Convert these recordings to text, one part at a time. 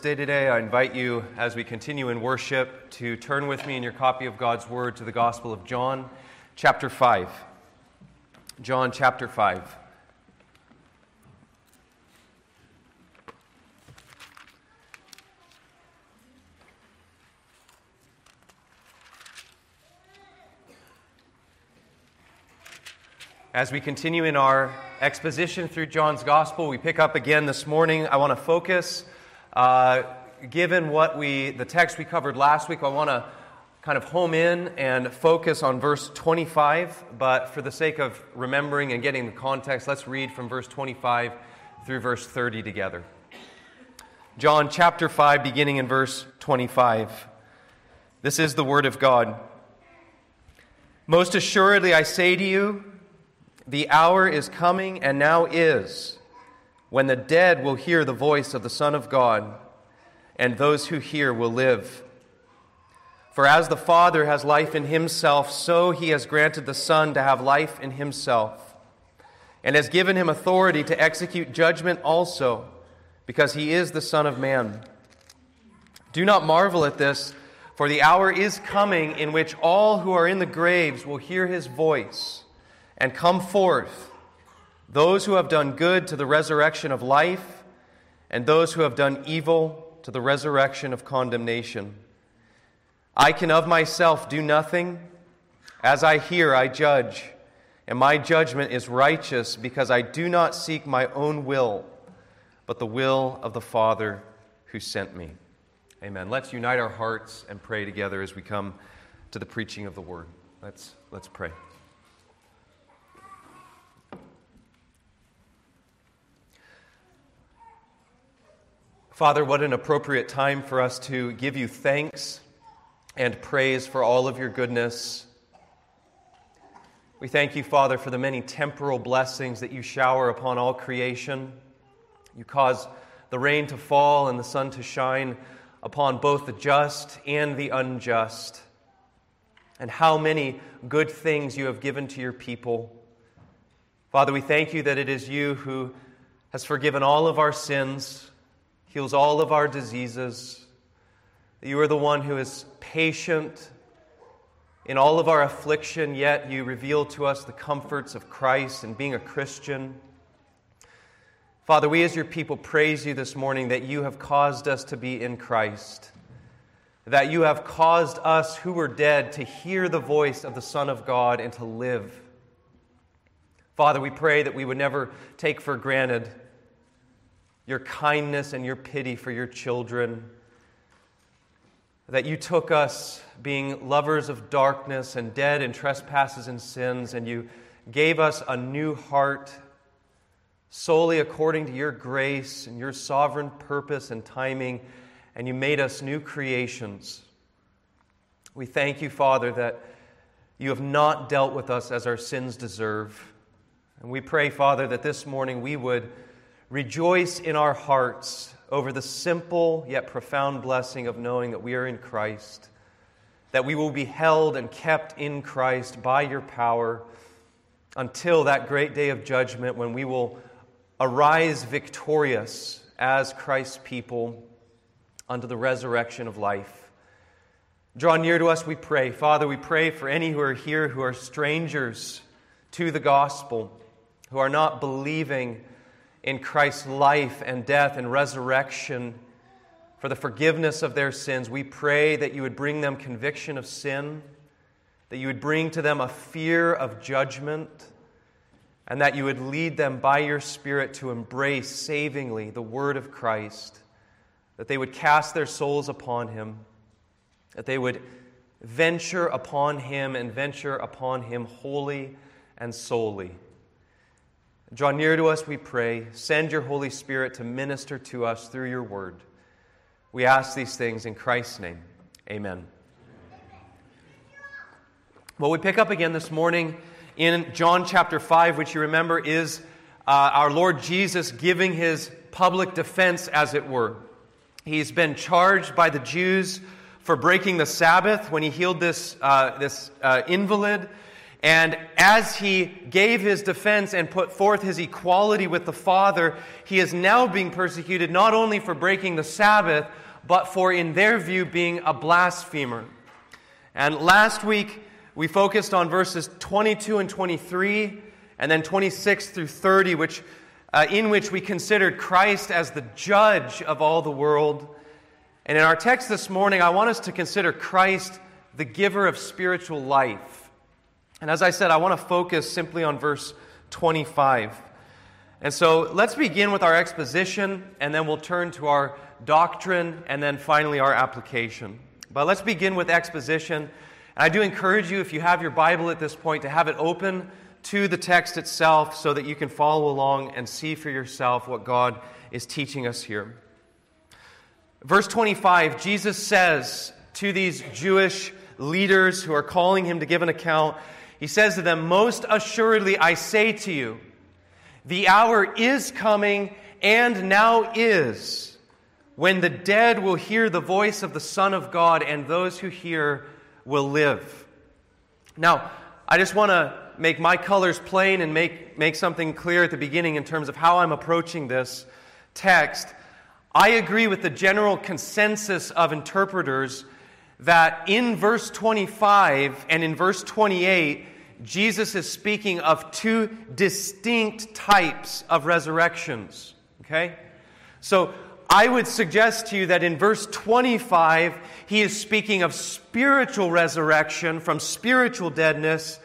Day today, I invite you as we continue in worship to turn with me in your copy of God's Word to the Gospel of John, chapter 5. John chapter 5. As we continue in our exposition through John's Gospel, we pick up again this morning. I want to focus uh, given what we, the text we covered last week, I want to kind of home in and focus on verse 25. But for the sake of remembering and getting the context, let's read from verse 25 through verse 30 together. John chapter 5, beginning in verse 25. This is the Word of God. Most assuredly, I say to you, the hour is coming, and now is when the dead will hear the voice of the Son of God, and those who hear will live. For as the Father has life in himself, so he has granted the Son to have life in himself, and has given him authority to execute judgment also, because he is the Son of Man. Do not marvel at this, for the hour is coming in which all who are in the graves will hear his voice and come forth those who have done good to the resurrection of life, and those who have done evil to the resurrection of condemnation. I can of myself do nothing. As I hear, I judge, and my judgment is righteous because I do not seek my own will, but the will of the Father who sent me. Amen. Let's unite our hearts and pray together as we come to the preaching of the word. Let's, let's pray. Father, what an appropriate time for us to give you thanks and praise for all of your goodness. We thank you, Father, for the many temporal blessings that you shower upon all creation. You cause the rain to fall and the sun to shine upon both the just and the unjust. And how many good things you have given to your people. Father, we thank you that it is you who has forgiven all of our sins heals all of our diseases. You are the one who is patient in all of our affliction, yet you reveal to us the comforts of Christ and being a Christian. Father, we as your people praise you this morning that you have caused us to be in Christ, that you have caused us who were dead to hear the voice of the Son of God and to live. Father, we pray that we would never take for granted your kindness and your pity for your children. That you took us being lovers of darkness and dead in trespasses and sins, and you gave us a new heart solely according to your grace and your sovereign purpose and timing, and you made us new creations. We thank you, Father, that you have not dealt with us as our sins deserve. And we pray, Father, that this morning we would rejoice in our hearts over the simple yet profound blessing of knowing that we are in Christ, that we will be held and kept in Christ by your power until that great day of judgment when we will arise victorious as Christ's people unto the resurrection of life. Draw near to us, we pray. Father, we pray for any who are here who are strangers to the gospel, who are not believing in Christ's life and death and resurrection for the forgiveness of their sins. We pray that you would bring them conviction of sin, that you would bring to them a fear of judgment, and that you would lead them by your Spirit to embrace savingly the word of Christ, that they would cast their souls upon him, that they would venture upon him and venture upon him wholly and solely. Draw near to us, we pray. Send your Holy Spirit to minister to us through your word. We ask these things in Christ's name. Amen. Well, we pick up again this morning in John chapter 5, which you remember is uh, our Lord Jesus giving his public defense, as it were. He's been charged by the Jews for breaking the Sabbath when he healed this, uh, this uh, invalid. And as he gave his defense and put forth his equality with the Father, he is now being persecuted not only for breaking the Sabbath, but for, in their view, being a blasphemer. And last week, we focused on verses 22 and 23, and then 26 through 30, which, uh, in which we considered Christ as the judge of all the world. And in our text this morning, I want us to consider Christ the giver of spiritual life. And as I said, I want to focus simply on verse 25. And so let's begin with our exposition, and then we'll turn to our doctrine, and then finally our application. But let's begin with exposition. And I do encourage you, if you have your Bible at this point, to have it open to the text itself so that you can follow along and see for yourself what God is teaching us here. Verse 25, Jesus says to these Jewish leaders who are calling him to give an account, he says to them, Most assuredly I say to you, the hour is coming and now is when the dead will hear the voice of the Son of God, and those who hear will live. Now, I just want to make my colors plain and make, make something clear at the beginning in terms of how I'm approaching this text. I agree with the general consensus of interpreters that in verse 25 and in verse 28, Jesus is speaking of two distinct types of resurrections. Okay? So I would suggest to you that in verse 25, he is speaking of spiritual resurrection from spiritual deadness.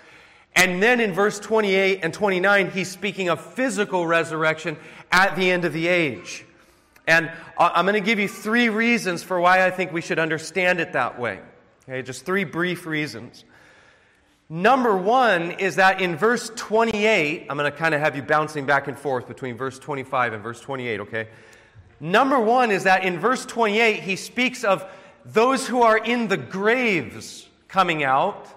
And then in verse 28 and 29, he's speaking of physical resurrection at the end of the age. And I'm going to give you three reasons for why I think we should understand it that way. Okay, just three brief reasons. Number one is that in verse 28, I'm going to kind of have you bouncing back and forth between verse 25 and verse 28, okay? Number one is that in verse 28, he speaks of those who are in the graves coming out,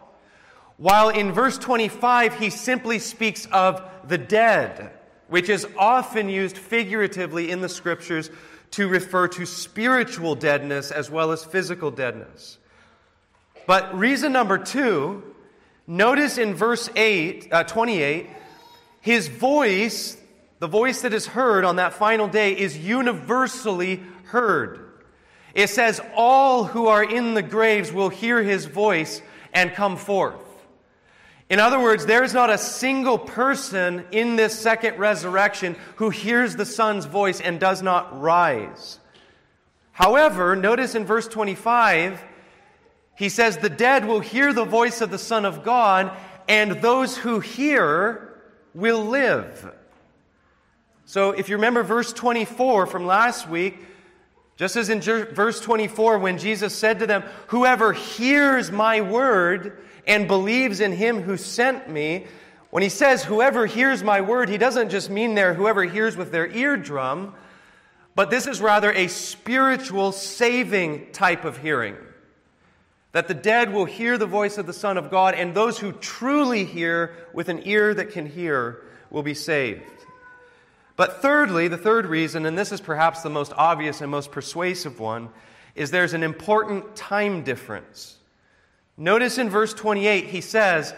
while in verse 25, he simply speaks of the dead, which is often used figuratively in the scriptures to refer to spiritual deadness as well as physical deadness. But reason number two Notice in verse 8, uh, 28, his voice, the voice that is heard on that final day, is universally heard. It says, All who are in the graves will hear his voice and come forth. In other words, there is not a single person in this second resurrection who hears the Son's voice and does not rise. However, notice in verse 25, he says, The dead will hear the voice of the Son of God, and those who hear will live. So if you remember verse 24 from last week, just as in verse 24, when Jesus said to them, Whoever hears my word and believes in him who sent me, when he says, Whoever hears my word, he doesn't just mean there whoever hears with their eardrum, but this is rather a spiritual, saving type of hearing that the dead will hear the voice of the Son of God, and those who truly hear with an ear that can hear will be saved. But thirdly, the third reason, and this is perhaps the most obvious and most persuasive one, is there's an important time difference. Notice in verse 28, he says,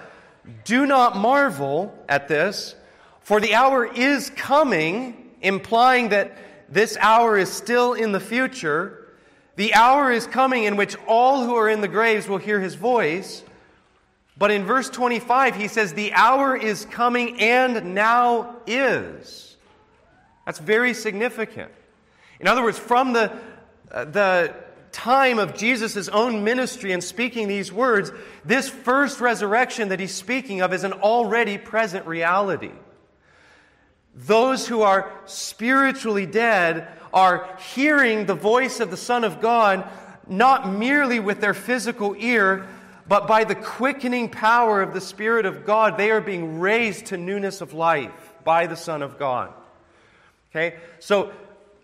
Do not marvel at this, for the hour is coming, implying that this hour is still in the future the hour is coming in which all who are in the graves will hear his voice. But in verse 25, he says, The hour is coming and now is. That's very significant. In other words, from the, uh, the time of Jesus' own ministry and speaking these words, this first resurrection that he's speaking of is an already present reality. Those who are spiritually dead are hearing the voice of the Son of God not merely with their physical ear, but by the quickening power of the Spirit of God, they are being raised to newness of life by the Son of God. Okay? So,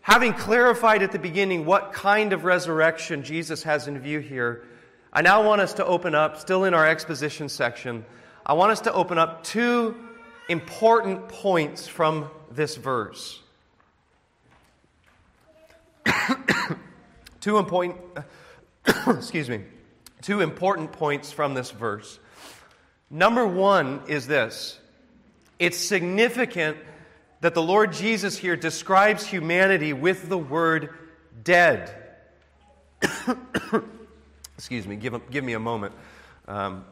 having clarified at the beginning what kind of resurrection Jesus has in view here, I now want us to open up, still in our exposition section, I want us to open up two important points from this verse. two important excuse me two important points from this verse Number one is this it's significant that the Lord Jesus here describes humanity with the word dead. Excuse me, give, give me a moment. Um,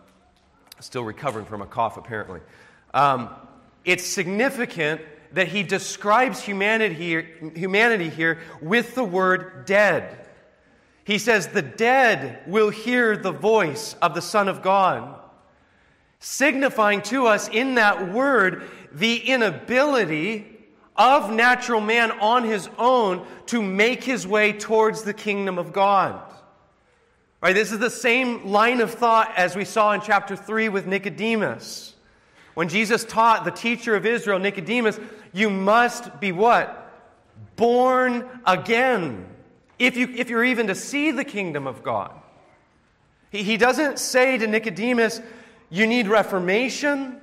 still recovering from a cough, apparently. Um, it's significant that he describes humanity here, humanity here with the word dead. He says, The dead will hear the voice of the Son of God, signifying to us in that word the inability of natural man on his own to make his way towards the kingdom of God. Right, this is the same line of thought as we saw in chapter 3 with Nicodemus. When Jesus taught the teacher of Israel, Nicodemus, you must be what? Born again. If, you, if you're even to see the kingdom of God. He, he doesn't say to Nicodemus, you need reformation,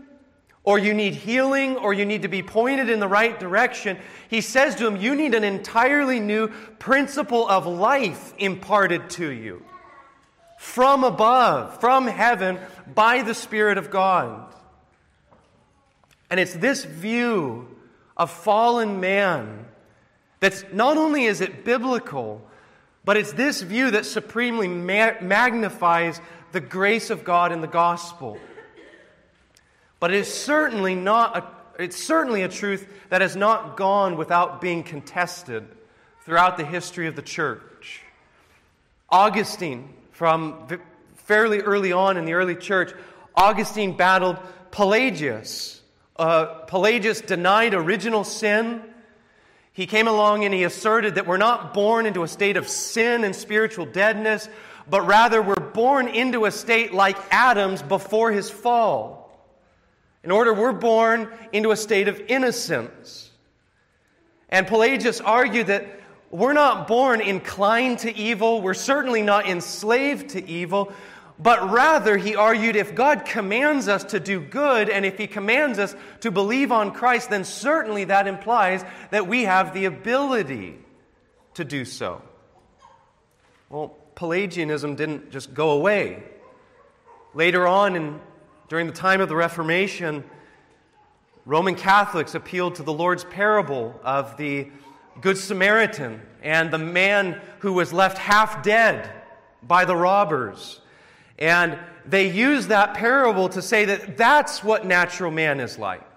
or you need healing, or you need to be pointed in the right direction. He says to him, you need an entirely new principle of life imparted to you from above, from heaven, by the Spirit of God. And it's this view of fallen man that's not only is it biblical, but it's this view that supremely ma- magnifies the grace of God in the gospel. But it is certainly not a, it's certainly a truth that has not gone without being contested throughout the history of the church. Augustine, from fairly early on in the early church, Augustine battled Pelagius uh, Pelagius denied original sin. He came along and he asserted that we're not born into a state of sin and spiritual deadness, but rather we're born into a state like Adam's before his fall. In order, we're born into a state of innocence. And Pelagius argued that we're not born inclined to evil, we're certainly not enslaved to evil, but rather, he argued, if God commands us to do good, and if he commands us to believe on Christ, then certainly that implies that we have the ability to do so. Well, Pelagianism didn't just go away. Later on, in, during the time of the Reformation, Roman Catholics appealed to the Lord's parable of the Good Samaritan and the man who was left half dead by the robbers. And they used that parable to say that that's what natural man is like.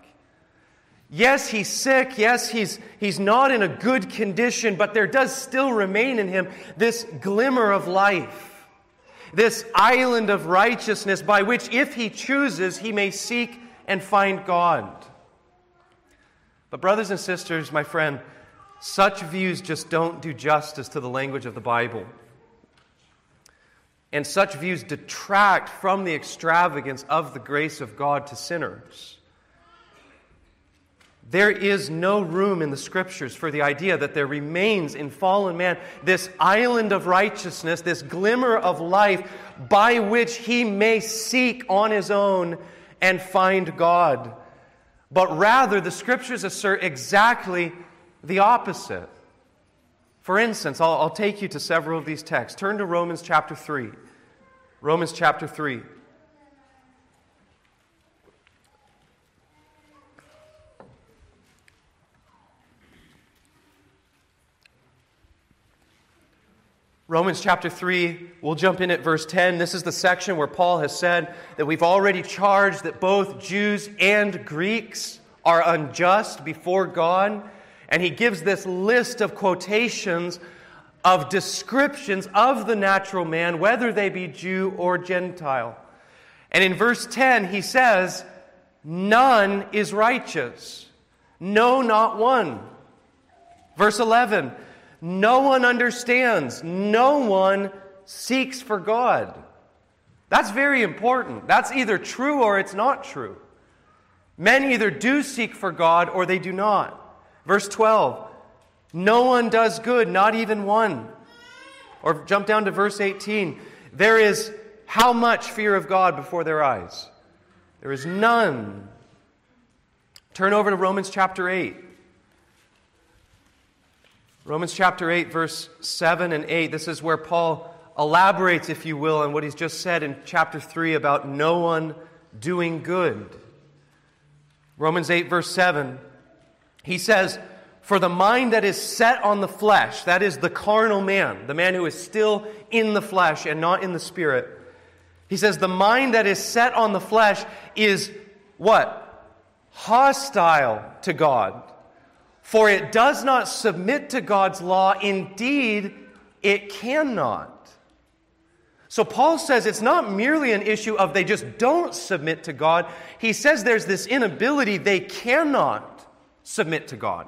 Yes, he's sick. Yes, he's, he's not in a good condition, but there does still remain in him this glimmer of life, this island of righteousness by which, if he chooses, he may seek and find God. But, brothers and sisters, my friend, such views just don't do justice to the language of the Bible. And such views detract from the extravagance of the grace of God to sinners. There is no room in the scriptures for the idea that there remains in fallen man this island of righteousness, this glimmer of life by which he may seek on his own and find God. But rather, the scriptures assert exactly the opposite. For instance, I'll, I'll take you to several of these texts. Turn to Romans chapter 3. Romans chapter 3. Romans chapter 3, we'll jump in at verse 10. This is the section where Paul has said that we've already charged that both Jews and Greeks are unjust before God. And he gives this list of quotations of descriptions of the natural man, whether they be Jew or Gentile. And in verse 10, he says, None is righteous. No, not one. Verse 11, no one understands. No one seeks for God. That's very important. That's either true or it's not true. Men either do seek for God or they do not. Verse 12, no one does good, not even one. Or jump down to verse 18. There is how much fear of God before their eyes? There is none. Turn over to Romans chapter 8. Romans chapter 8, verse 7 and 8. This is where Paul elaborates, if you will, on what he's just said in chapter 3 about no one doing good. Romans 8, verse 7, he says, For the mind that is set on the flesh, that is the carnal man, the man who is still in the flesh and not in the spirit, he says, The mind that is set on the flesh is what? Hostile to God. For it does not submit to God's law. Indeed, it cannot. So Paul says it's not merely an issue of they just don't submit to God. He says there's this inability, they cannot submit to God.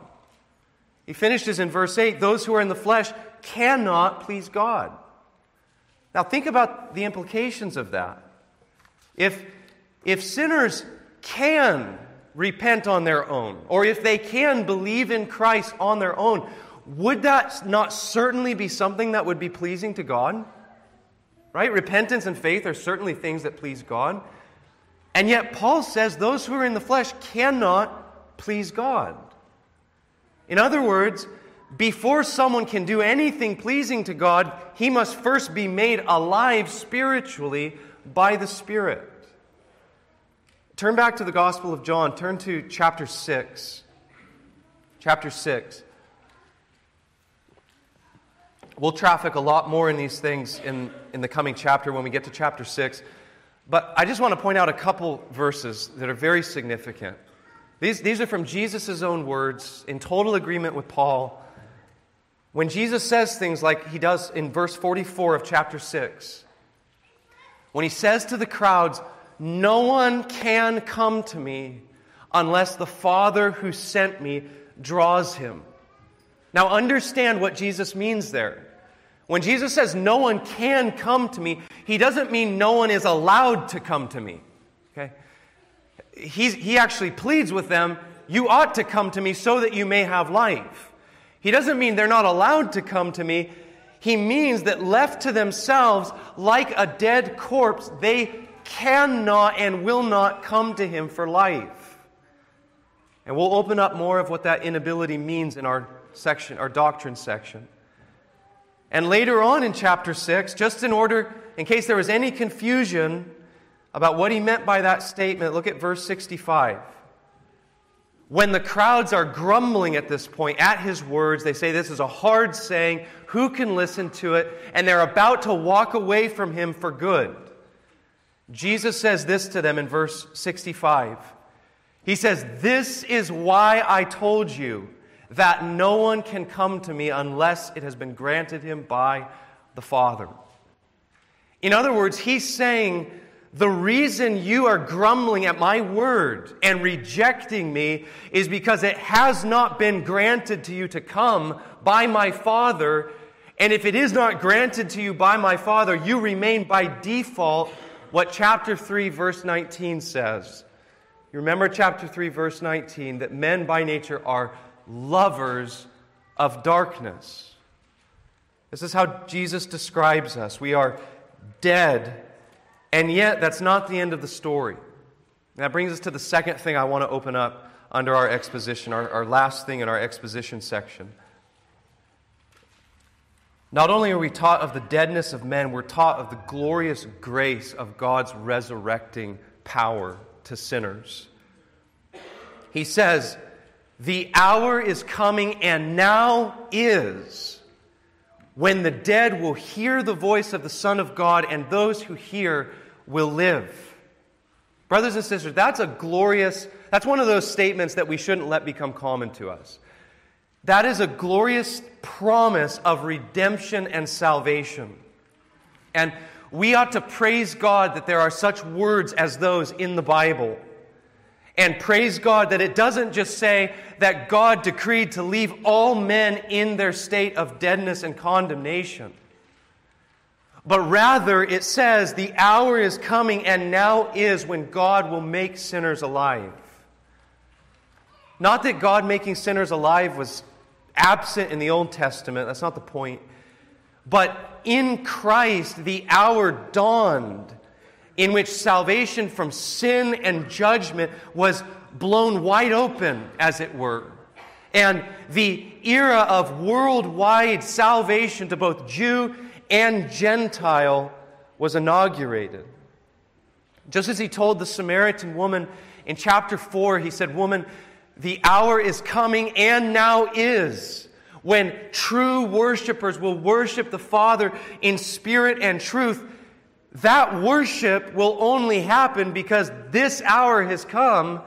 He finishes in verse 8 those who are in the flesh cannot please God. Now, think about the implications of that. If, if sinners can repent on their own, or if they can believe in Christ on their own, would that not certainly be something that would be pleasing to God? Right? Repentance and faith are certainly things that please God. And yet, Paul says those who are in the flesh cannot please God. In other words, before someone can do anything pleasing to God, he must first be made alive spiritually by the Spirit. Turn back to the Gospel of John. Turn to chapter 6. Chapter 6. We'll traffic a lot more in these things in, in the coming chapter when we get to chapter 6. But I just want to point out a couple verses that are very significant. These, these are from Jesus' own words, in total agreement with Paul. When Jesus says things like he does in verse 44 of chapter 6, when he says to the crowds, no one can come to me unless the Father who sent me draws him. Now, understand what Jesus means there. When Jesus says no one can come to me, he doesn't mean no one is allowed to come to me. Okay? He's, he actually pleads with them, you ought to come to me so that you may have life. He doesn't mean they're not allowed to come to me. He means that left to themselves, like a dead corpse, they cannot and will not come to him for life. And we'll open up more of what that inability means in our section, our doctrine section. And later on in chapter 6, just in order, in case there was any confusion about what he meant by that statement, look at verse 65. When the crowds are grumbling at this point at his words, they say this is a hard saying. Who can listen to it? And they're about to walk away from him for good. Jesus says this to them in verse 65. He says, This is why I told you that no one can come to me unless it has been granted him by the Father. In other words, he's saying, the reason you are grumbling at my word and rejecting me is because it has not been granted to you to come by my Father. And if it is not granted to you by my Father, you remain by default what chapter 3, verse 19 says. You remember chapter 3, verse 19, that men by nature are lovers of darkness. This is how Jesus describes us. We are dead, and yet that's not the end of the story. And that brings us to the second thing I want to open up under our exposition, our, our last thing in our exposition section. Not only are we taught of the deadness of men, we're taught of the glorious grace of God's resurrecting power to sinners. He says, The hour is coming, and now is, when the dead will hear the voice of the Son of God, and those who hear will live. Brothers and sisters, that's a glorious, that's one of those statements that we shouldn't let become common to us. That is a glorious promise of redemption and salvation. And we ought to praise God that there are such words as those in the Bible. And praise God that it doesn't just say that God decreed to leave all men in their state of deadness and condemnation. But rather, it says the hour is coming and now is when God will make sinners alive. Not that God making sinners alive was absent in the Old Testament. That's not the point. But in Christ, the hour dawned in which salvation from sin and judgment was blown wide open, as it were. And the era of worldwide salvation to both Jew and Gentile was inaugurated. Just as he told the Samaritan woman in chapter 4, he said, Woman, the hour is coming and now is when true worshipers will worship the Father in spirit and truth. That worship will only happen because this hour has come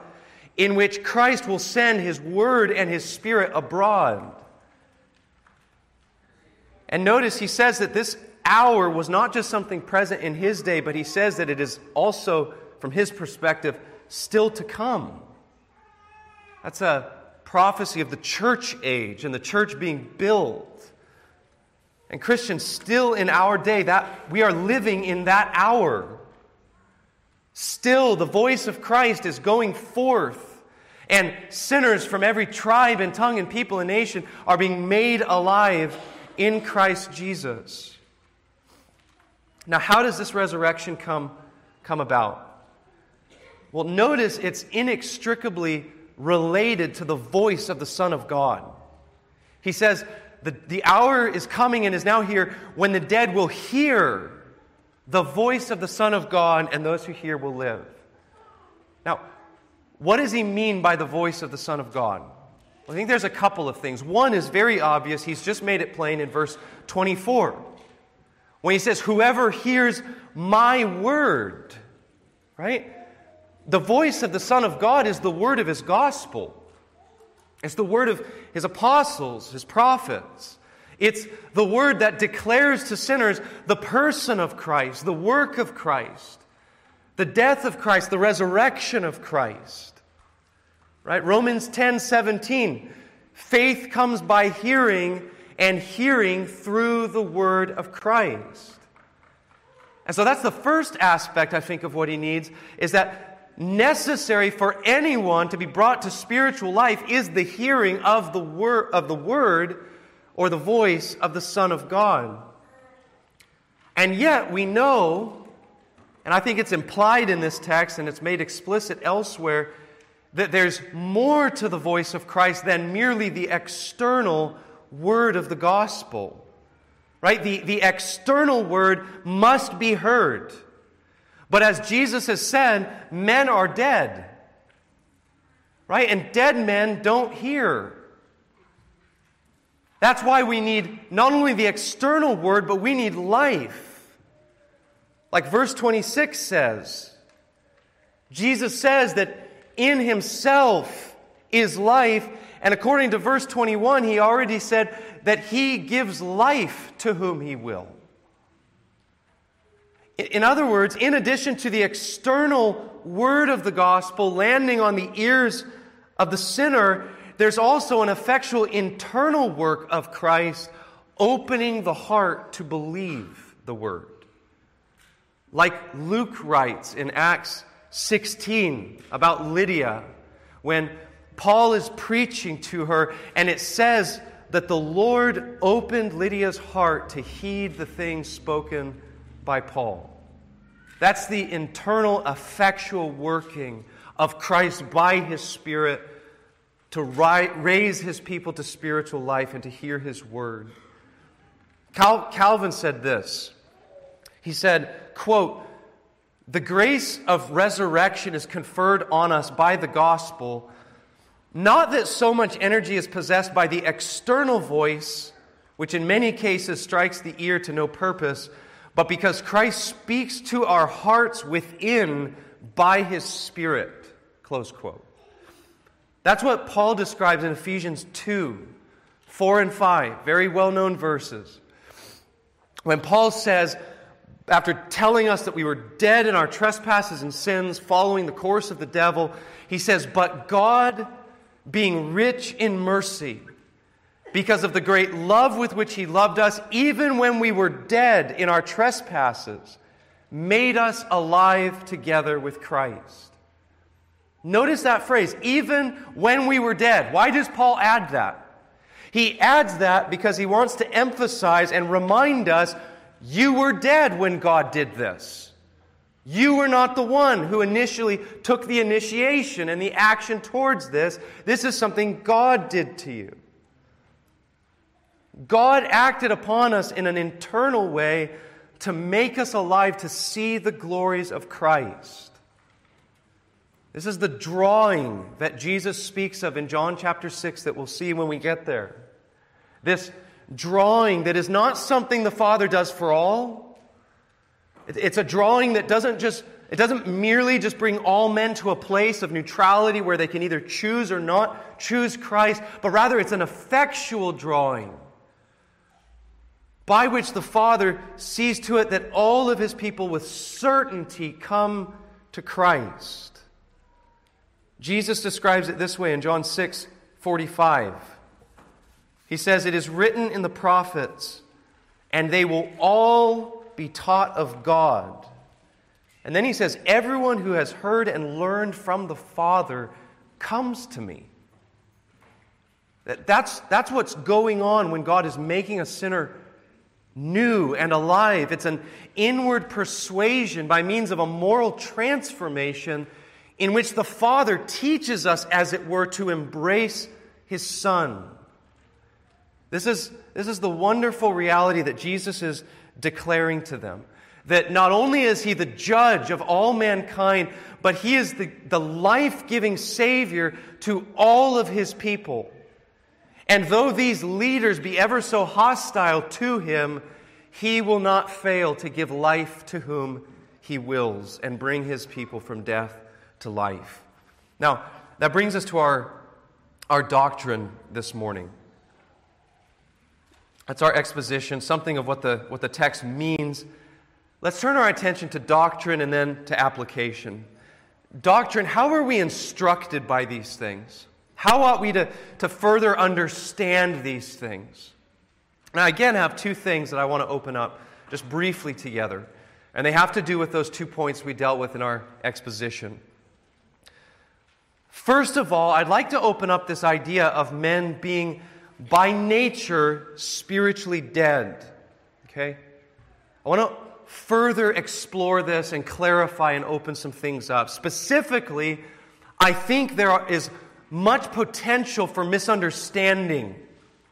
in which Christ will send his word and his spirit abroad. And notice he says that this hour was not just something present in his day, but he says that it is also, from his perspective, still to come. That's a prophecy of the church age and the church being built. And Christians, still in our day, that we are living in that hour. Still, the voice of Christ is going forth, and sinners from every tribe and tongue and people and nation are being made alive in Christ Jesus. Now, how does this resurrection come, come about? Well, notice it's inextricably related to the voice of the Son of God. He says, the, the hour is coming and is now here when the dead will hear the voice of the Son of God, and those who hear will live. Now, what does he mean by the voice of the Son of God? I think there's a couple of things. One is very obvious. He's just made it plain in verse 24 when he says, Whoever hears my word, right? The voice of the Son of God is the word of his gospel. It's the word of his apostles, his prophets. It's the word that declares to sinners the person of Christ, the work of Christ, the death of Christ, the resurrection of Christ. Right? Romans 10 17. Faith comes by hearing, and hearing through the word of Christ. And so that's the first aspect, I think, of what he needs is that necessary for anyone to be brought to spiritual life is the hearing of the word of the word or the voice of the Son of God. And yet we know, and I think it's implied in this text and it's made explicit elsewhere, that there's more to the voice of Christ than merely the external word of the gospel. Right? The, the external word must be heard. But as Jesus has said, men are dead. Right? And dead men don't hear. That's why we need not only the external word, but we need life. Like verse 26 says, Jesus says that in himself is life, and according to verse 21, he already said that he gives life to whom he will. In other words, in addition to the external word of the gospel landing on the ears of the sinner, there's also an effectual internal work of Christ opening the heart to believe the word. Like Luke writes in Acts 16 about Lydia, when Paul is preaching to her, and it says that the Lord opened Lydia's heart to heed the things spoken by Paul. That's the internal, effectual working of Christ by his Spirit to raise his people to spiritual life and to hear his word. Cal- Calvin said this. He said, quote, the grace of resurrection is conferred on us by the gospel, not that so much energy is possessed by the external voice, which in many cases strikes the ear to no purpose, but because Christ speaks to our hearts within by his Spirit. Close quote. That's what Paul describes in Ephesians 2 4 and 5, very well known verses. When Paul says, after telling us that we were dead in our trespasses and sins, following the course of the devil, he says, But God, being rich in mercy, because of the great love with which He loved us, even when we were dead in our trespasses, made us alive together with Christ. Notice that phrase, even when we were dead. Why does Paul add that? He adds that because he wants to emphasize and remind us you were dead when God did this. You were not the one who initially took the initiation and the action towards this. This is something God did to you. God acted upon us in an internal way to make us alive to see the glories of Christ. This is the drawing that Jesus speaks of in John chapter 6 that we'll see when we get there. This drawing that is not something the Father does for all. It's a drawing that doesn't just it doesn't merely just bring all men to a place of neutrality where they can either choose or not choose Christ, but rather it's an effectual drawing by which the Father sees to it that all of his people with certainty come to Christ. Jesus describes it this way in John 6 45. He says, It is written in the prophets, and they will all be taught of God. And then he says, Everyone who has heard and learned from the Father comes to me. That's, that's what's going on when God is making a sinner new and alive. It's an inward persuasion by means of a moral transformation in which the Father teaches us, as it were, to embrace His Son. This is, this is the wonderful reality that Jesus is declaring to them. That not only is He the judge of all mankind, but He is the, the life giving Savior to all of His people. And though these leaders be ever so hostile to Him, He will not fail to give life to whom He wills and bring His people from death to life. Now, that brings us to our, our doctrine this morning. That's our exposition, something of what the, what the text means. Let's turn our attention to doctrine and then to application. Doctrine, how are we instructed by these things? How ought we to, to further understand these things? Now, I again have two things that I want to open up just briefly together, and they have to do with those two points we dealt with in our exposition. First of all, I'd like to open up this idea of men being by nature spiritually dead. Okay? I want to further explore this and clarify and open some things up. Specifically, I think there is much potential for misunderstanding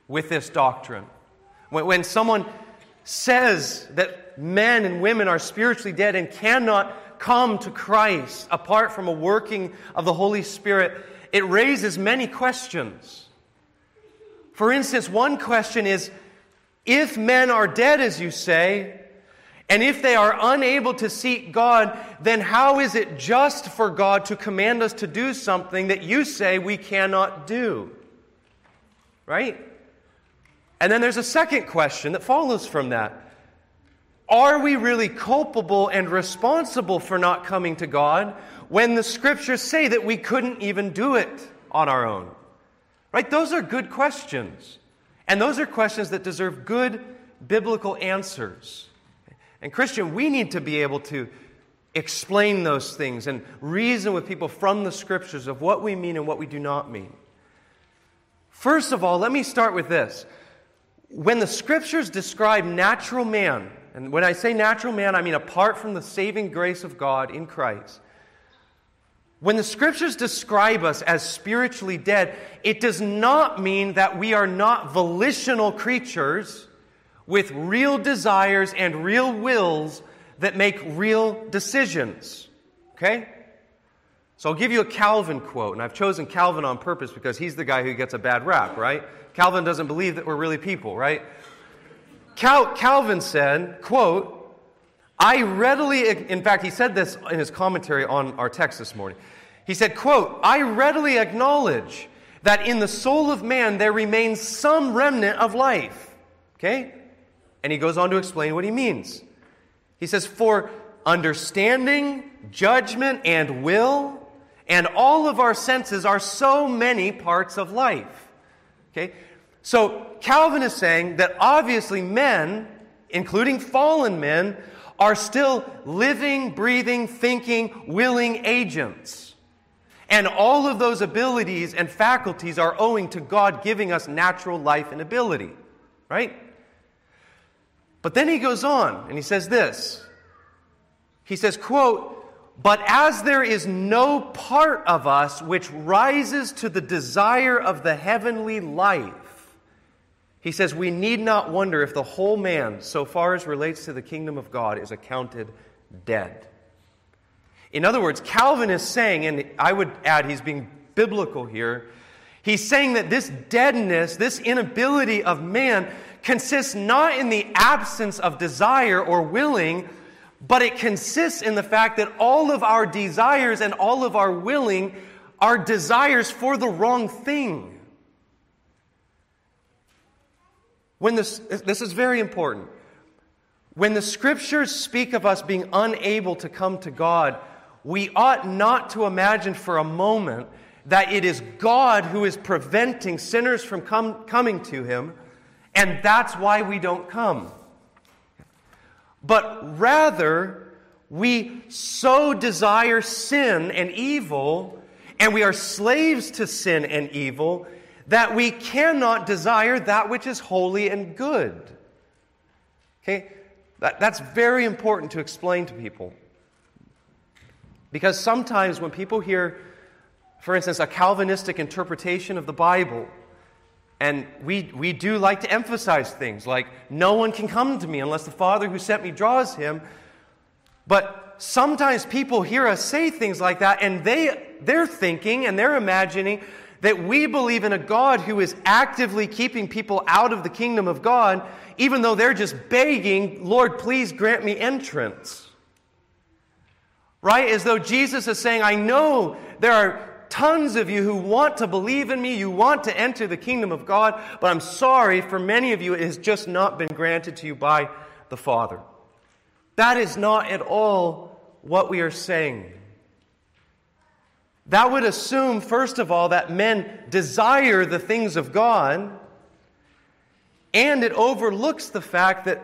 with this doctrine. When, when someone says that men and women are spiritually dead and cannot come to Christ apart from a working of the Holy Spirit, it raises many questions. For instance, one question is if men are dead, as you say, and if they are unable to seek God, then how is it just for God to command us to do something that you say we cannot do? Right? And then there's a second question that follows from that. Are we really culpable and responsible for not coming to God when the scriptures say that we couldn't even do it on our own? Right? Those are good questions. And those are questions that deserve good biblical answers. And, Christian, we need to be able to explain those things and reason with people from the scriptures of what we mean and what we do not mean. First of all, let me start with this. When the scriptures describe natural man, and when I say natural man, I mean apart from the saving grace of God in Christ. When the scriptures describe us as spiritually dead, it does not mean that we are not volitional creatures with real desires and real wills that make real decisions. Okay? So I'll give you a Calvin quote, and I've chosen Calvin on purpose because he's the guy who gets a bad rap, right? Calvin doesn't believe that we're really people, right? Cal- Calvin said, quote, I readily, in fact, he said this in his commentary on our text this morning. He said, quote, I readily acknowledge that in the soul of man there remains some remnant of life. Okay? And he goes on to explain what he means. He says, For understanding, judgment, and will, and all of our senses are so many parts of life. Okay? So Calvin is saying that obviously men, including fallen men, are still living, breathing, thinking, willing agents. And all of those abilities and faculties are owing to God giving us natural life and ability, right? But then he goes on and he says this. He says, quote, but as there is no part of us which rises to the desire of the heavenly life, he says, We need not wonder if the whole man, so far as relates to the kingdom of God, is accounted dead. In other words, Calvin is saying, and I would add he's being biblical here, he's saying that this deadness, this inability of man, consists not in the absence of desire or willing, but it consists in the fact that all of our desires and all of our willing are desires for the wrong thing. When this, this is very important. When the scriptures speak of us being unable to come to God, we ought not to imagine for a moment that it is God who is preventing sinners from come, coming to Him, and that's why we don't come. But rather, we so desire sin and evil, and we are slaves to sin and evil, that we cannot desire that which is holy and good. Okay? That, that's very important to explain to people. Because sometimes when people hear, for instance, a Calvinistic interpretation of the Bible, and we, we do like to emphasize things like, no one can come to me unless the Father who sent me draws him. But sometimes people hear us say things like that, and they, they're thinking and they're imagining that we believe in a God who is actively keeping people out of the kingdom of God, even though they're just begging, Lord, please grant me entrance. Right? As though Jesus is saying, I know there are tons of you who want to believe in me, you want to enter the kingdom of God, but I'm sorry, for many of you, it has just not been granted to you by the Father. That is not at all what we are saying. That would assume, first of all, that men desire the things of God, and it overlooks the fact that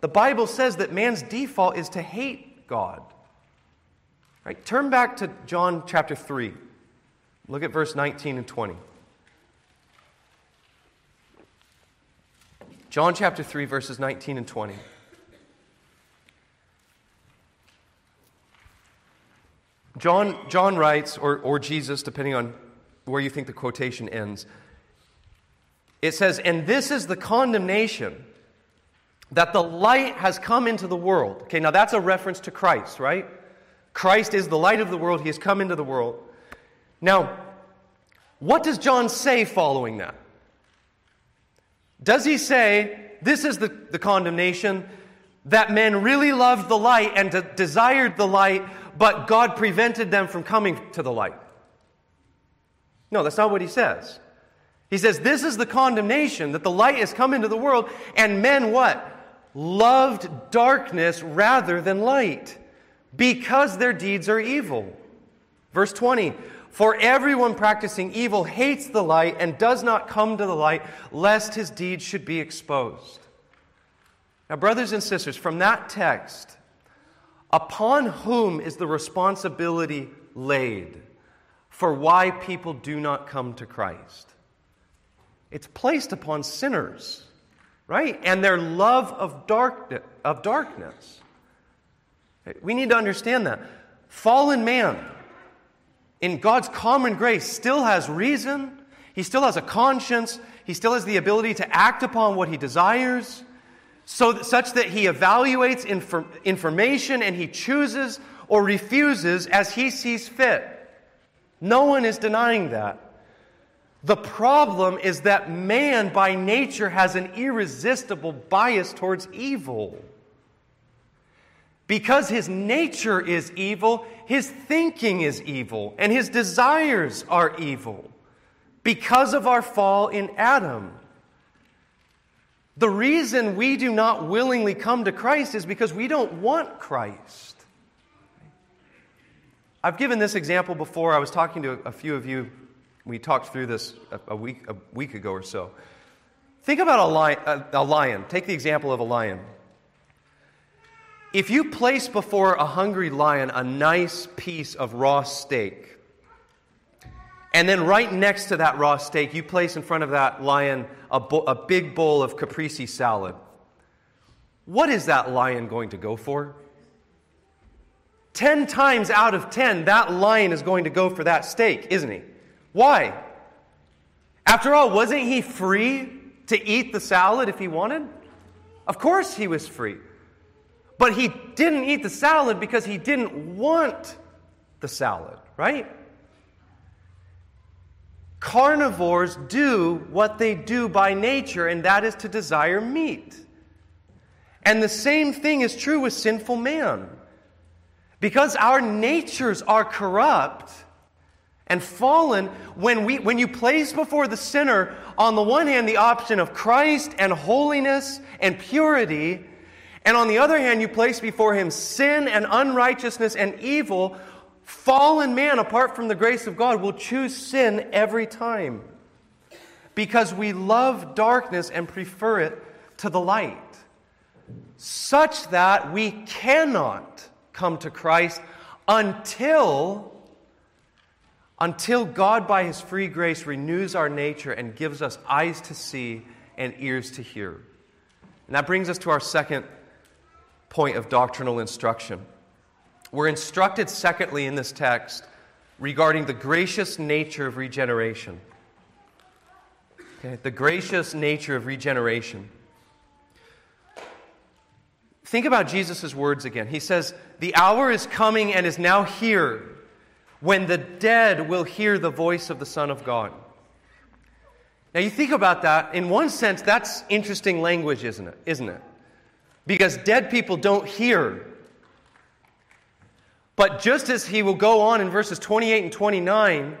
the Bible says that man's default is to hate God. Right? Turn back to John chapter 3. Look at verse 19 and 20. John chapter 3, verses 19 and 20. John, John writes, or, or Jesus, depending on where you think the quotation ends, it says, And this is the condemnation that the light has come into the world. Okay, now that's a reference to Christ, right? Christ is the light of the world, he has come into the world. Now, what does John say following that? Does he say, This is the, the condemnation, that men really loved the light and de- desired the light, but God prevented them from coming to the light. No, that's not what he says. He says, This is the condemnation that the light has come into the world, and men what? Loved darkness rather than light, because their deeds are evil. Verse 20 For everyone practicing evil hates the light and does not come to the light, lest his deeds should be exposed. Now, brothers and sisters, from that text, upon whom is the responsibility laid for why people do not come to Christ? It's placed upon sinners, right? And their love of, dark, of darkness. We need to understand that. Fallen man, in God's common grace, still has reason, he still has a conscience, he still has the ability to act upon what he desires so that, such that he evaluates infor- information and he chooses or refuses as he sees fit. No one is denying that. The problem is that man by nature has an irresistible bias towards evil. Because his nature is evil, his thinking is evil, and his desires are evil. Because of our fall in Adam. The reason we do not willingly come to Christ is because we don't want Christ. I've given this example before. I was talking to a few of you. We talked through this a week, a week ago or so. Think about a lion, a lion. Take the example of a lion. If you place before a hungry lion a nice piece of raw steak, and then right next to that raw steak, you place in front of that lion a, bo- a big bowl of caprese salad. What is that lion going to go for? Ten times out of ten, that lion is going to go for that steak, isn't he? Why? After all, wasn't he free to eat the salad if he wanted? Of course he was free. But he didn't eat the salad because he didn't want the salad, right? Carnivores do what they do by nature, and that is to desire meat. And the same thing is true with sinful man. Because our natures are corrupt and fallen, when, we, when you place before the sinner, on the one hand, the option of Christ and holiness and purity, and on the other hand, you place before him sin and unrighteousness and evil, fallen man, apart from the grace of God, will choose sin every time. Because we love darkness and prefer it to the light. Such that we cannot come to Christ until until God, by His free grace, renews our nature and gives us eyes to see and ears to hear. And that brings us to our second point of doctrinal instruction. We're instructed, secondly, in this text regarding the gracious nature of regeneration. Okay, the gracious nature of regeneration. Think about Jesus' words again. He says, The hour is coming and is now here when the dead will hear the voice of the Son of God. Now, you think about that, in one sense, that's interesting language, isn't it? Isn't it? Because dead people don't hear. But just as he will go on in verses 28 and 29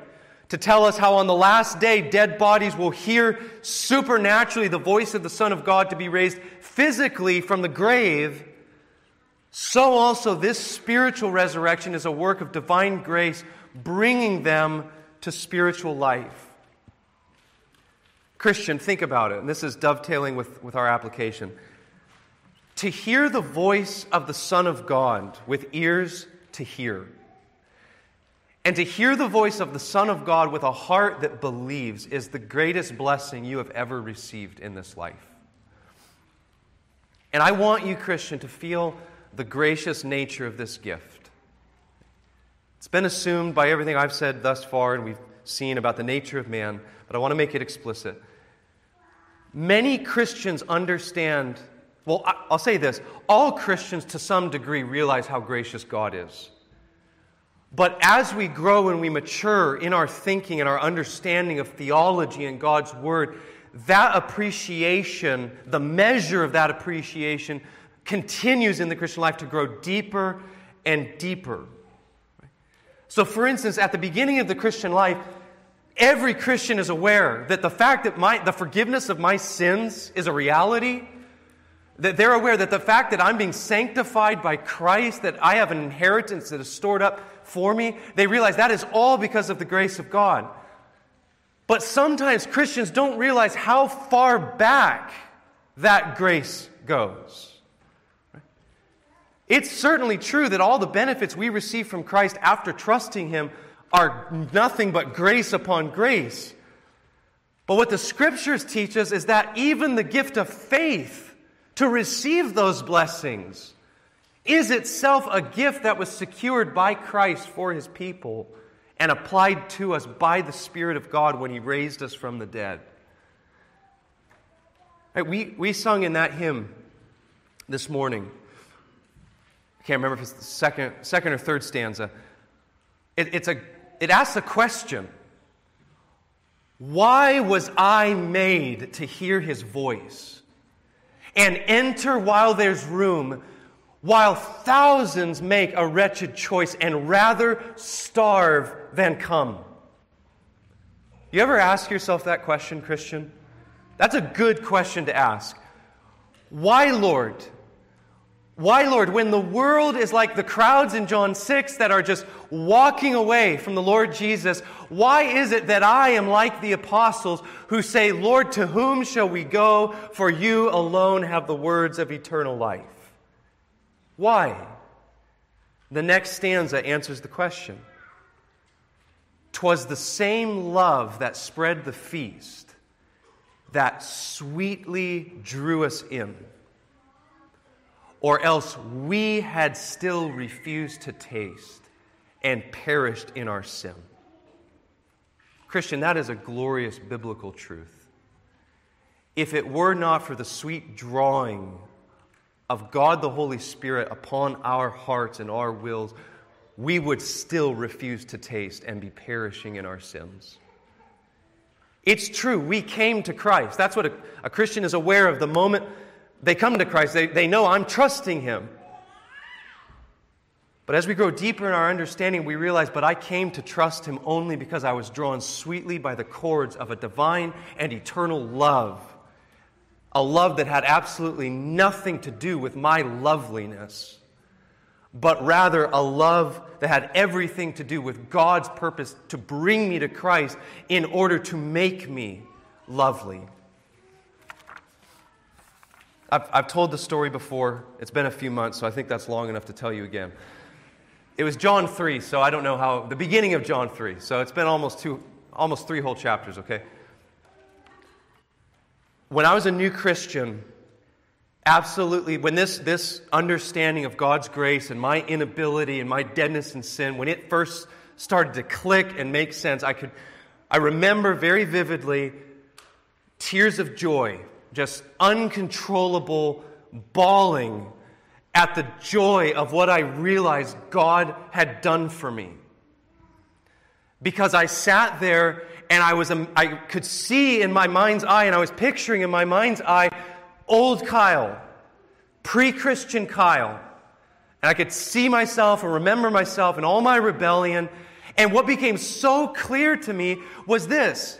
to tell us how on the last day dead bodies will hear supernaturally the voice of the Son of God to be raised physically from the grave, so also this spiritual resurrection is a work of divine grace, bringing them to spiritual life. Christian, think about it, and this is dovetailing with, with our application. To hear the voice of the Son of God with ears to hear, and to hear the voice of the Son of God with a heart that believes is the greatest blessing you have ever received in this life. And I want you, Christian, to feel the gracious nature of this gift. It's been assumed by everything I've said thus far, and we've seen about the nature of man, but I want to make it explicit. Many Christians understand, well, I'll say this all Christians to some degree realize how gracious God is. But as we grow and we mature in our thinking and our understanding of theology and God's Word, that appreciation, the measure of that appreciation, continues in the Christian life to grow deeper and deeper. So, for instance, at the beginning of the Christian life, every Christian is aware that the fact that my, the forgiveness of my sins is a reality, that they're aware that the fact that I'm being sanctified by Christ, that I have an inheritance that is stored up for me, they realize that is all because of the grace of God. But sometimes Christians don't realize how far back that grace goes. It's certainly true that all the benefits we receive from Christ after trusting Him are nothing but grace upon grace. But what the scriptures teach us is that even the gift of faith to receive those blessings is itself a gift that was secured by Christ for His people and applied to us by the Spirit of God when He raised us from the dead. Right, we, we sung in that hymn this morning. I can't remember if it's the second, second or third stanza. It, it's a, it asks a question Why was I made to hear his voice and enter while there's room, while thousands make a wretched choice and rather starve than come? You ever ask yourself that question, Christian? That's a good question to ask. Why, Lord? Why, Lord, when the world is like the crowds in John 6 that are just walking away from the Lord Jesus, why is it that I am like the apostles who say, Lord, to whom shall we go? For you alone have the words of eternal life. Why? The next stanza answers the question. Twas the same love that spread the feast that sweetly drew us in or else we had still refused to taste and perished in our sin. Christian, that is a glorious biblical truth. If it were not for the sweet drawing of God the Holy Spirit upon our hearts and our wills, we would still refuse to taste and be perishing in our sins. It's true, we came to Christ. That's what a, a Christian is aware of the moment they come to Christ. They, they know I'm trusting Him. But as we grow deeper in our understanding, we realize, but I came to trust Him only because I was drawn sweetly by the cords of a divine and eternal love. A love that had absolutely nothing to do with my loveliness, but rather a love that had everything to do with God's purpose to bring me to Christ in order to make me lovely. I've, I've told the story before. It's been a few months, so I think that's long enough to tell you again. It was John 3, so I don't know how, the beginning of John 3. So it's been almost two, almost three whole chapters, okay? When I was a new Christian, absolutely, when this, this understanding of God's grace and my inability and my deadness in sin, when it first started to click and make sense, I could, I remember very vividly tears of joy, just uncontrollable bawling at the joy of what I realized God had done for me. Because I sat there and I, was, um, I could see in my mind's eye, and I was picturing in my mind's eye old Kyle, pre Christian Kyle. And I could see myself and remember myself and all my rebellion. And what became so clear to me was this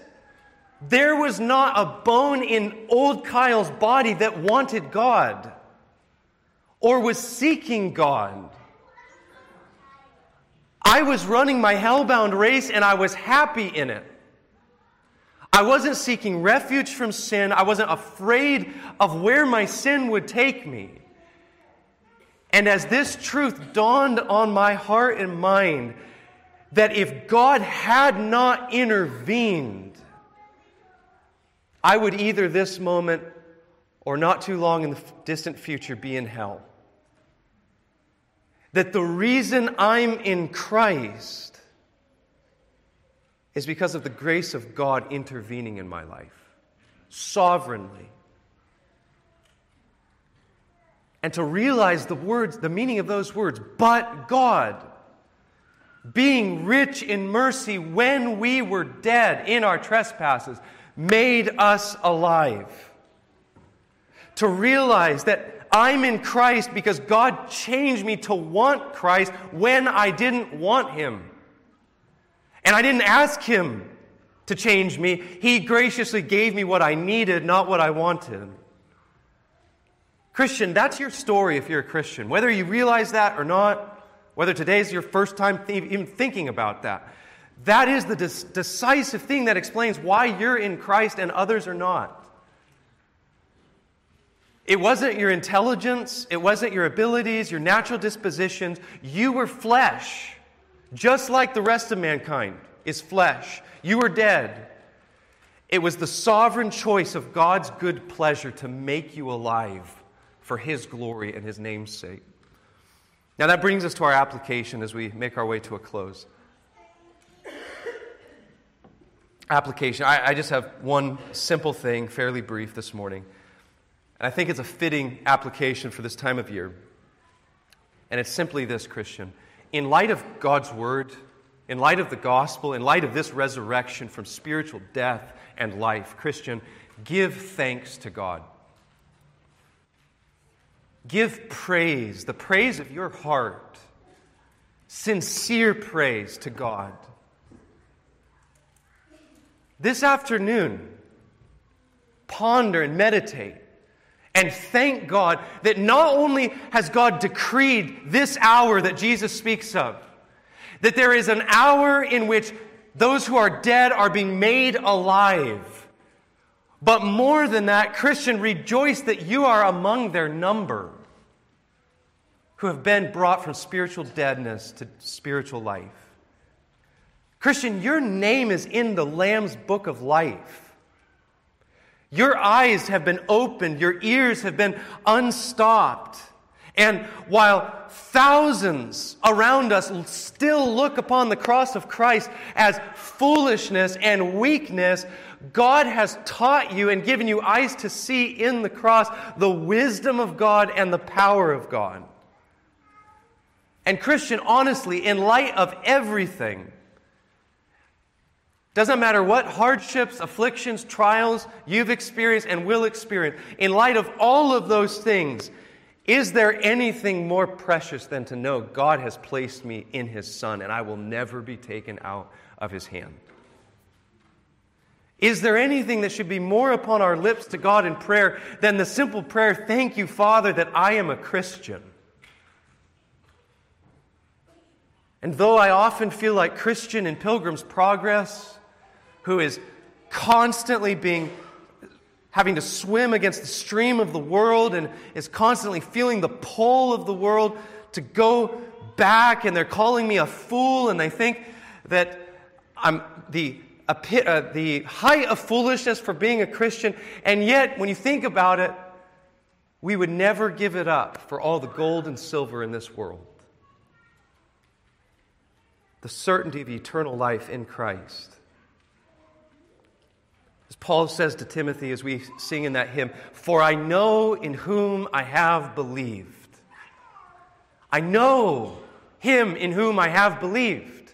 there was not a bone in old Kyle's body that wanted God or was seeking God. I was running my hellbound race and I was happy in it. I wasn't seeking refuge from sin. I wasn't afraid of where my sin would take me. And as this truth dawned on my heart and mind, that if God had not intervened, I would either this moment or not too long in the distant future be in hell that the reason I'm in Christ is because of the grace of God intervening in my life sovereignly. And to realize the words, the meaning of those words, but God, being rich in mercy when we were dead in our trespasses, made us alive. To realize that I'm in Christ because God changed me to want Christ when I didn't want Him. And I didn't ask Him to change me. He graciously gave me what I needed, not what I wanted. Christian, that's your story if you're a Christian. Whether you realize that or not, whether today's your first time th- even thinking about that, that is the des- decisive thing that explains why you're in Christ and others are not. It wasn't your intelligence, it wasn't your abilities, your natural dispositions. You were flesh, just like the rest of mankind is flesh. You were dead. It was the sovereign choice of God's good pleasure to make you alive for His glory and His name's sake. Now, that brings us to our application as we make our way to a close. Application. I, I just have one simple thing, fairly brief this morning. And I think it's a fitting application for this time of year. And it's simply this, Christian. In light of God's word, in light of the gospel, in light of this resurrection from spiritual death and life, Christian, give thanks to God. Give praise, the praise of your heart, sincere praise to God. This afternoon, ponder and meditate and thank God that not only has God decreed this hour that Jesus speaks of, that there is an hour in which those who are dead are being made alive. But more than that, Christian, rejoice that you are among their number who have been brought from spiritual deadness to spiritual life. Christian, your name is in the Lamb's book of life. Your eyes have been opened, your ears have been unstopped. And while thousands around us still look upon the cross of Christ as foolishness and weakness, God has taught you and given you eyes to see in the cross the wisdom of God and the power of God. And, Christian, honestly, in light of everything, doesn't matter what hardships, afflictions, trials you've experienced and will experience, in light of all of those things, is there anything more precious than to know God has placed me in His Son and I will never be taken out of His hand? Is there anything that should be more upon our lips to God in prayer than the simple prayer, Thank you, Father, that I am a Christian? And though I often feel like Christian in Pilgrim's Progress, who is constantly being having to swim against the stream of the world and is constantly feeling the pull of the world to go back and they're calling me a fool and they think that I'm the uh, the height of foolishness for being a Christian. And yet when you think about it we would never give it up for all the gold and silver in this world. The certainty of eternal life in Christ Paul says to Timothy as we sing in that hymn, For I know in whom I have believed. I know him in whom I have believed.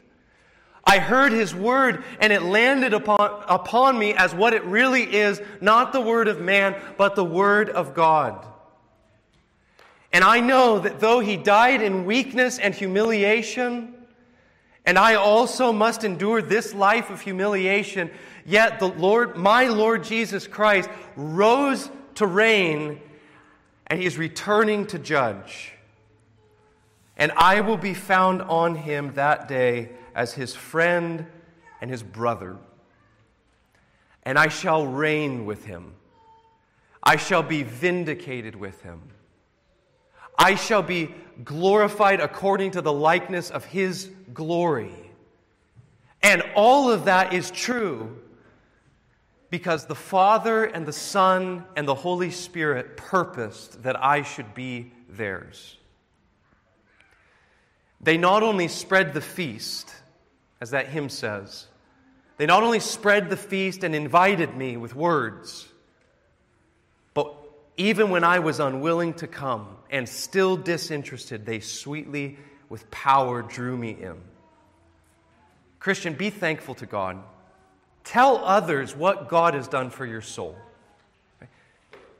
I heard his word and it landed upon, upon me as what it really is not the word of man, but the word of God. And I know that though he died in weakness and humiliation, and I also must endure this life of humiliation, Yet the Lord, my Lord Jesus Christ, rose to reign and he is returning to judge. And I will be found on him that day as his friend and his brother. And I shall reign with him. I shall be vindicated with him. I shall be glorified according to the likeness of his glory. And all of that is true because the Father and the Son and the Holy Spirit purposed that I should be theirs. They not only spread the feast, as that hymn says, they not only spread the feast and invited me with words, but even when I was unwilling to come and still disinterested, they sweetly, with power, drew me in. Christian, be thankful to God Tell others what God has done for your soul.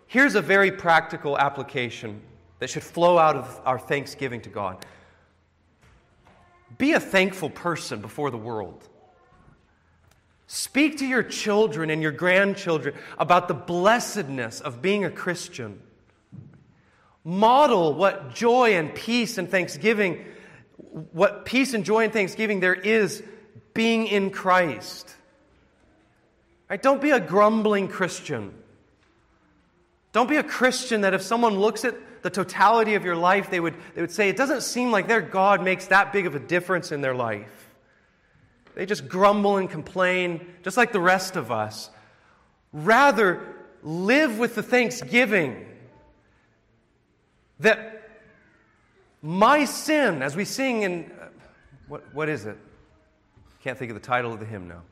Here's a very practical application that should flow out of our thanksgiving to God. Be a thankful person before the world. Speak to your children and your grandchildren about the blessedness of being a Christian. Model what joy and peace and thanksgiving, what peace and joy and thanksgiving there is being in Christ. Right? Don't be a grumbling Christian. Don't be a Christian that if someone looks at the totality of your life, they would, they would say, it doesn't seem like their God makes that big of a difference in their life. They just grumble and complain, just like the rest of us. Rather, live with the thanksgiving that my sin, as we sing in, uh, what, what is it? Can't think of the title of the hymn now.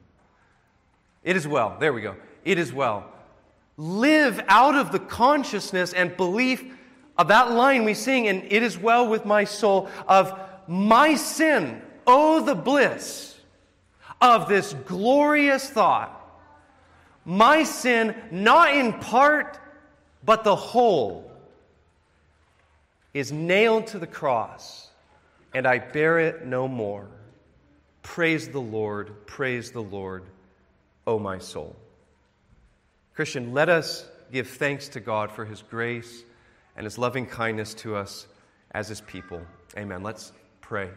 It is well. There we go. It is well. Live out of the consciousness and belief of that line we sing in It is well with my soul of my sin. Oh, the bliss of this glorious thought. My sin, not in part, but the whole, is nailed to the cross, and I bear it no more. Praise the Lord, praise the Lord. O my soul. Christian, let us give thanks to God for his grace and his loving kindness to us as his people. Amen. Let's pray.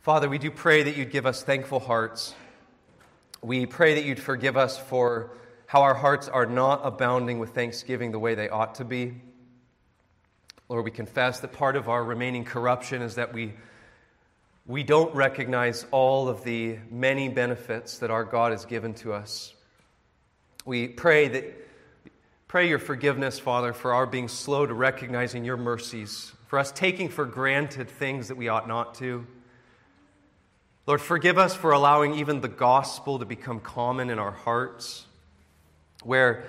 Father, we do pray that you'd give us thankful hearts. We pray that you'd forgive us for how our hearts are not abounding with thanksgiving the way they ought to be. Lord, we confess that part of our remaining corruption is that we we don't recognize all of the many benefits that our God has given to us. We pray that pray your forgiveness, Father, for our being slow to recognizing your mercies, for us taking for granted things that we ought not to. Lord, forgive us for allowing even the gospel to become common in our hearts, where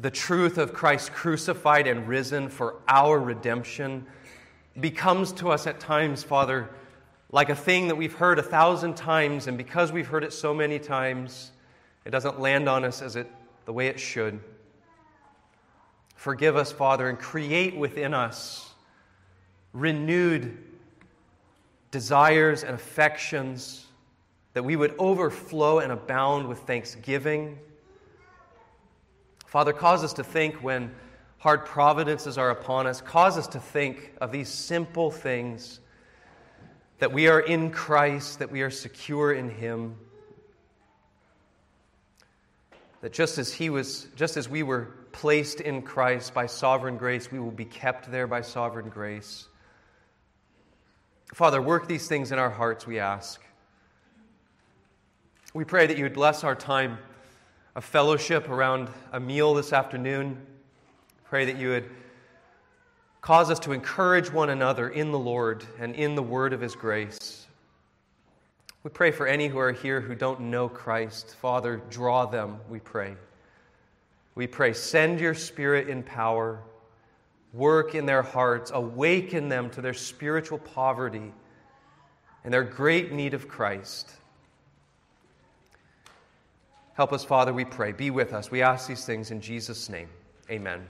the truth of Christ crucified and risen for our redemption becomes to us at times, Father, like a thing that we've heard a thousand times, and because we've heard it so many times, it doesn't land on us as it, the way it should. Forgive us, Father, and create within us renewed desires and affections that we would overflow and abound with thanksgiving. Father, cause us to think when hard providences are upon us, cause us to think of these simple things that we are in Christ, that we are secure in Him. That just as He was, just as we were placed in Christ by sovereign grace, we will be kept there by sovereign grace. Father, work these things in our hearts, we ask. We pray that you would bless our time of fellowship around a meal this afternoon. Pray that you would Cause us to encourage one another in the Lord and in the word of his grace. We pray for any who are here who don't know Christ. Father, draw them, we pray. We pray, send your spirit in power, work in their hearts, awaken them to their spiritual poverty and their great need of Christ. Help us, Father, we pray. Be with us. We ask these things in Jesus' name. Amen.